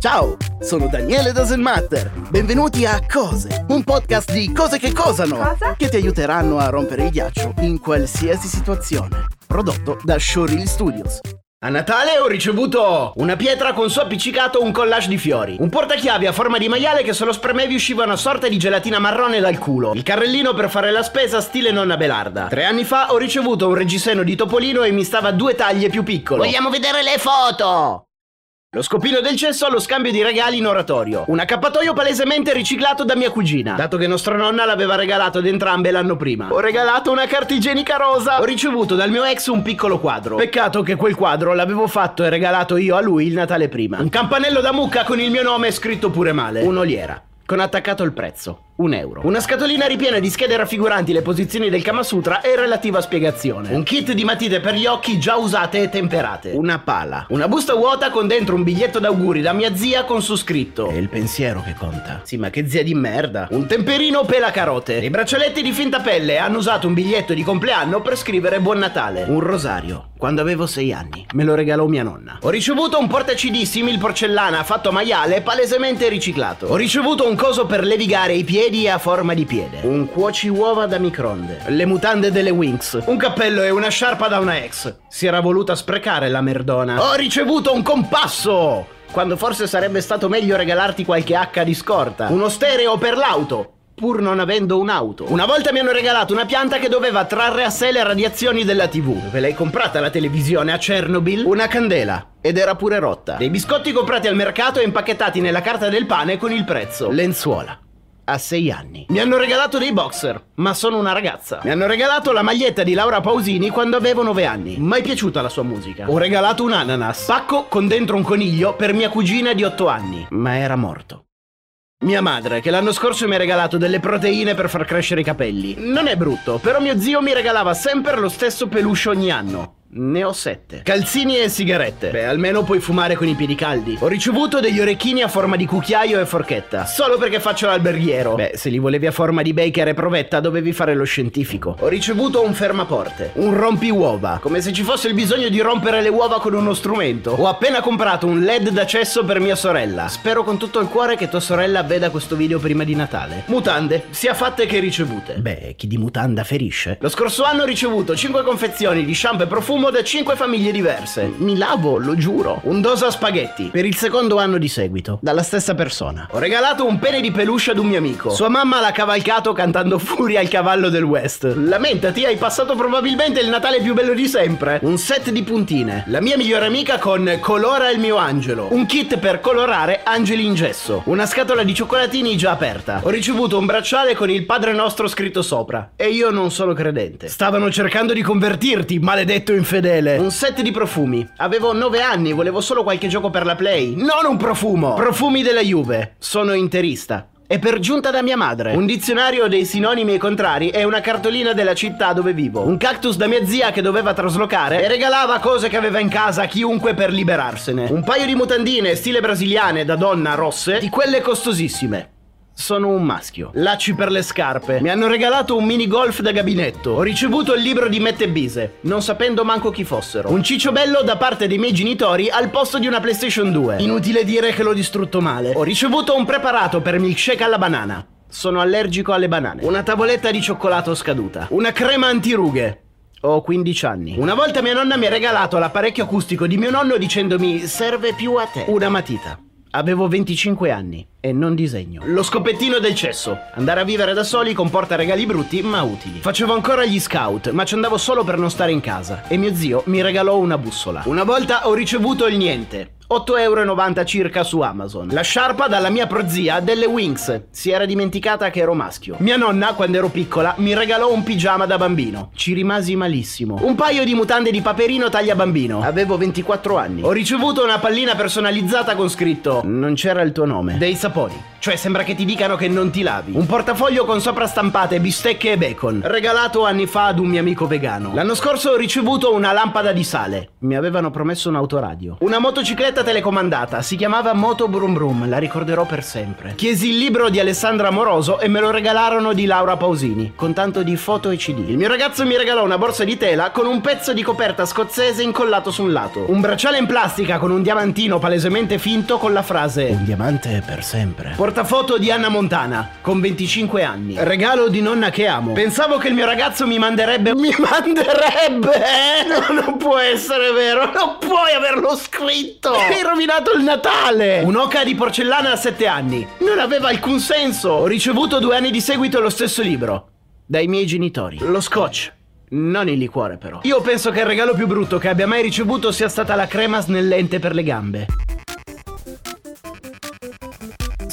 Ciao, sono Daniele Doesn't Matter. Benvenuti a Cose, un podcast di cose che cosano, Cosa? che ti aiuteranno a rompere il ghiaccio in qualsiasi situazione. Prodotto da Showreel Studios. A Natale ho ricevuto una pietra con su appiccicato un collage di fiori, un portachiavi a forma di maiale che se lo spremevi usciva una sorta di gelatina marrone dal culo, il carrellino per fare la spesa stile nonna Belarda. Tre anni fa ho ricevuto un reggiseno di Topolino e mi stava due taglie più piccolo. Vogliamo vedere le foto! Lo scopino del cesso allo scambio di regali in oratorio. Un accappatoio palesemente riciclato da mia cugina, dato che nostra nonna l'aveva regalato ad entrambe l'anno prima. Ho regalato una carta igienica rosa. Ho ricevuto dal mio ex un piccolo quadro. Peccato che quel quadro l'avevo fatto e regalato io a lui il Natale prima. Un campanello da mucca con il mio nome scritto pure male. Un'oliera. Con attaccato il prezzo. Un euro. Una scatolina ripiena di schede raffiguranti le posizioni del Kama Sutra e relativa spiegazione. Un kit di matite per gli occhi già usate e temperate. Una pala. Una busta vuota con dentro un biglietto d'auguri da mia zia con su scritto. È il pensiero che conta. Sì, ma che zia di merda. Un temperino pela carote. I braccialetti di finta pelle hanno usato un biglietto di compleanno per scrivere Buon Natale. Un rosario. Quando avevo sei anni. Me lo regalò mia nonna. Ho ricevuto un porta CD simil porcellana fatto a maiale palesemente riciclato. Ho ricevuto un coso per levigare i piedi a forma di piede. Un cuoci uova da microonde. Le mutande delle Winx. Un cappello e una sciarpa da una ex. Si era voluta sprecare la merdona. Ho ricevuto un compasso! Quando forse sarebbe stato meglio regalarti qualche H di scorta. Uno stereo per l'auto pur non avendo un'auto. Una volta mi hanno regalato una pianta che doveva trarre a sé le radiazioni della TV. Ve l'hai comprata la televisione a Chernobyl? Una candela. Ed era pure rotta. Dei biscotti comprati al mercato e impacchettati nella carta del pane con il prezzo. Lenzuola. A sei anni. Mi hanno regalato dei boxer, ma sono una ragazza. Mi hanno regalato la maglietta di Laura Pausini quando avevo nove anni. Mai piaciuta la sua musica. Ho regalato un ananas. Pacco con dentro un coniglio per mia cugina di otto anni. Ma era morto. Mia madre, che l'anno scorso mi ha regalato delle proteine per far crescere i capelli. Non è brutto, però mio zio mi regalava sempre lo stesso peluche ogni anno. Ne ho sette. Calzini e sigarette. Beh, almeno puoi fumare con i piedi caldi. Ho ricevuto degli orecchini a forma di cucchiaio e forchetta. Solo perché faccio l'alberghiero. Beh, se li volevi a forma di baker e provetta, dovevi fare lo scientifico. Ho ricevuto un fermaporte. Un rompiuova. Come se ci fosse il bisogno di rompere le uova con uno strumento. Ho appena comprato un LED d'accesso per mia sorella. Spero con tutto il cuore che tua sorella veda questo video prima di Natale. Mutande, sia fatte che ricevute. Beh, chi di mutanda ferisce. Lo scorso anno ho ricevuto 5 confezioni di shampoo e profumo da 5 famiglie diverse. Mi lavo, lo giuro. Un dosa spaghetti. Per il secondo anno di seguito. Dalla stessa persona. Ho regalato un pene di peluche ad un mio amico. Sua mamma l'ha cavalcato cantando Furia al cavallo del West. Lamentati, hai passato probabilmente il Natale più bello di sempre. Un set di puntine. La mia migliore amica con Colora il mio angelo. Un kit per colorare angeli in gesso. Una scatola di cioccolatini già aperta. Ho ricevuto un bracciale con il Padre Nostro scritto sopra. E io non sono credente. Stavano cercando di convertirti, maledetto infedele. Un set di profumi. Avevo 9 anni, volevo solo qualche gioco per la Play. Non un profumo! Profumi della Juve. Sono interista. E per giunta da mia madre. Un dizionario dei sinonimi e contrari e una cartolina della città dove vivo. Un cactus da mia zia che doveva traslocare e regalava cose che aveva in casa a chiunque per liberarsene. Un paio di mutandine stile brasiliane da donna rosse, di quelle costosissime. Sono un maschio. Lacci per le scarpe. Mi hanno regalato un mini golf da gabinetto. Ho ricevuto il libro di Mette Bise, non sapendo manco chi fossero. Un ciccio bello da parte dei miei genitori al posto di una PlayStation 2. Inutile dire che l'ho distrutto male. Ho ricevuto un preparato per milkshake alla banana. Sono allergico alle banane. Una tavoletta di cioccolato scaduta. Una crema antirughe. Ho 15 anni. Una volta mia nonna mi ha regalato l'apparecchio acustico di mio nonno dicendomi serve più a te. Una matita. Avevo 25 anni e non disegno. Lo scopettino del cesso. Andare a vivere da soli comporta regali brutti ma utili. Facevo ancora gli scout, ma ci andavo solo per non stare in casa e mio zio mi regalò una bussola. Una volta ho ricevuto il niente. 8,90 euro circa su Amazon. La sciarpa dalla mia prozia delle Wings. Si era dimenticata che ero maschio. Mia nonna, quando ero piccola, mi regalò un pigiama da bambino. Ci rimasi malissimo. Un paio di mutande di paperino taglia bambino. Avevo 24 anni. Ho ricevuto una pallina personalizzata con scritto Non c'era il tuo nome. Dei saponi. Cioè sembra che ti dicano che non ti lavi. Un portafoglio con sopra stampate bistecche e bacon. Regalato anni fa ad un mio amico vegano. L'anno scorso ho ricevuto una lampada di sale. Mi avevano promesso un autoradio. Una motocicletta bicicletta telecomandata, si chiamava Moto Brum Brum, la ricorderò per sempre. Chiesi il libro di Alessandra Amoroso e me lo regalarono di Laura Pausini, con tanto di foto e CD. Il mio ragazzo mi regalò una borsa di tela con un pezzo di coperta scozzese incollato su un lato, un bracciale in plastica con un diamantino palesemente finto con la frase Un diamante per sempre. Portafoto di Anna Montana, con 25 anni. Regalo di nonna che amo. Pensavo che il mio ragazzo mi manderebbe. Mi manderebbe! No, non può essere vero, non puoi averlo scritto! Hai rovinato il Natale! Un'oca di porcellana a 7 anni. Non aveva alcun senso. Ho ricevuto due anni di seguito lo stesso libro. Dai miei genitori. Lo scotch. Non il liquore, però. Io penso che il regalo più brutto che abbia mai ricevuto sia stata la crema snellente per le gambe.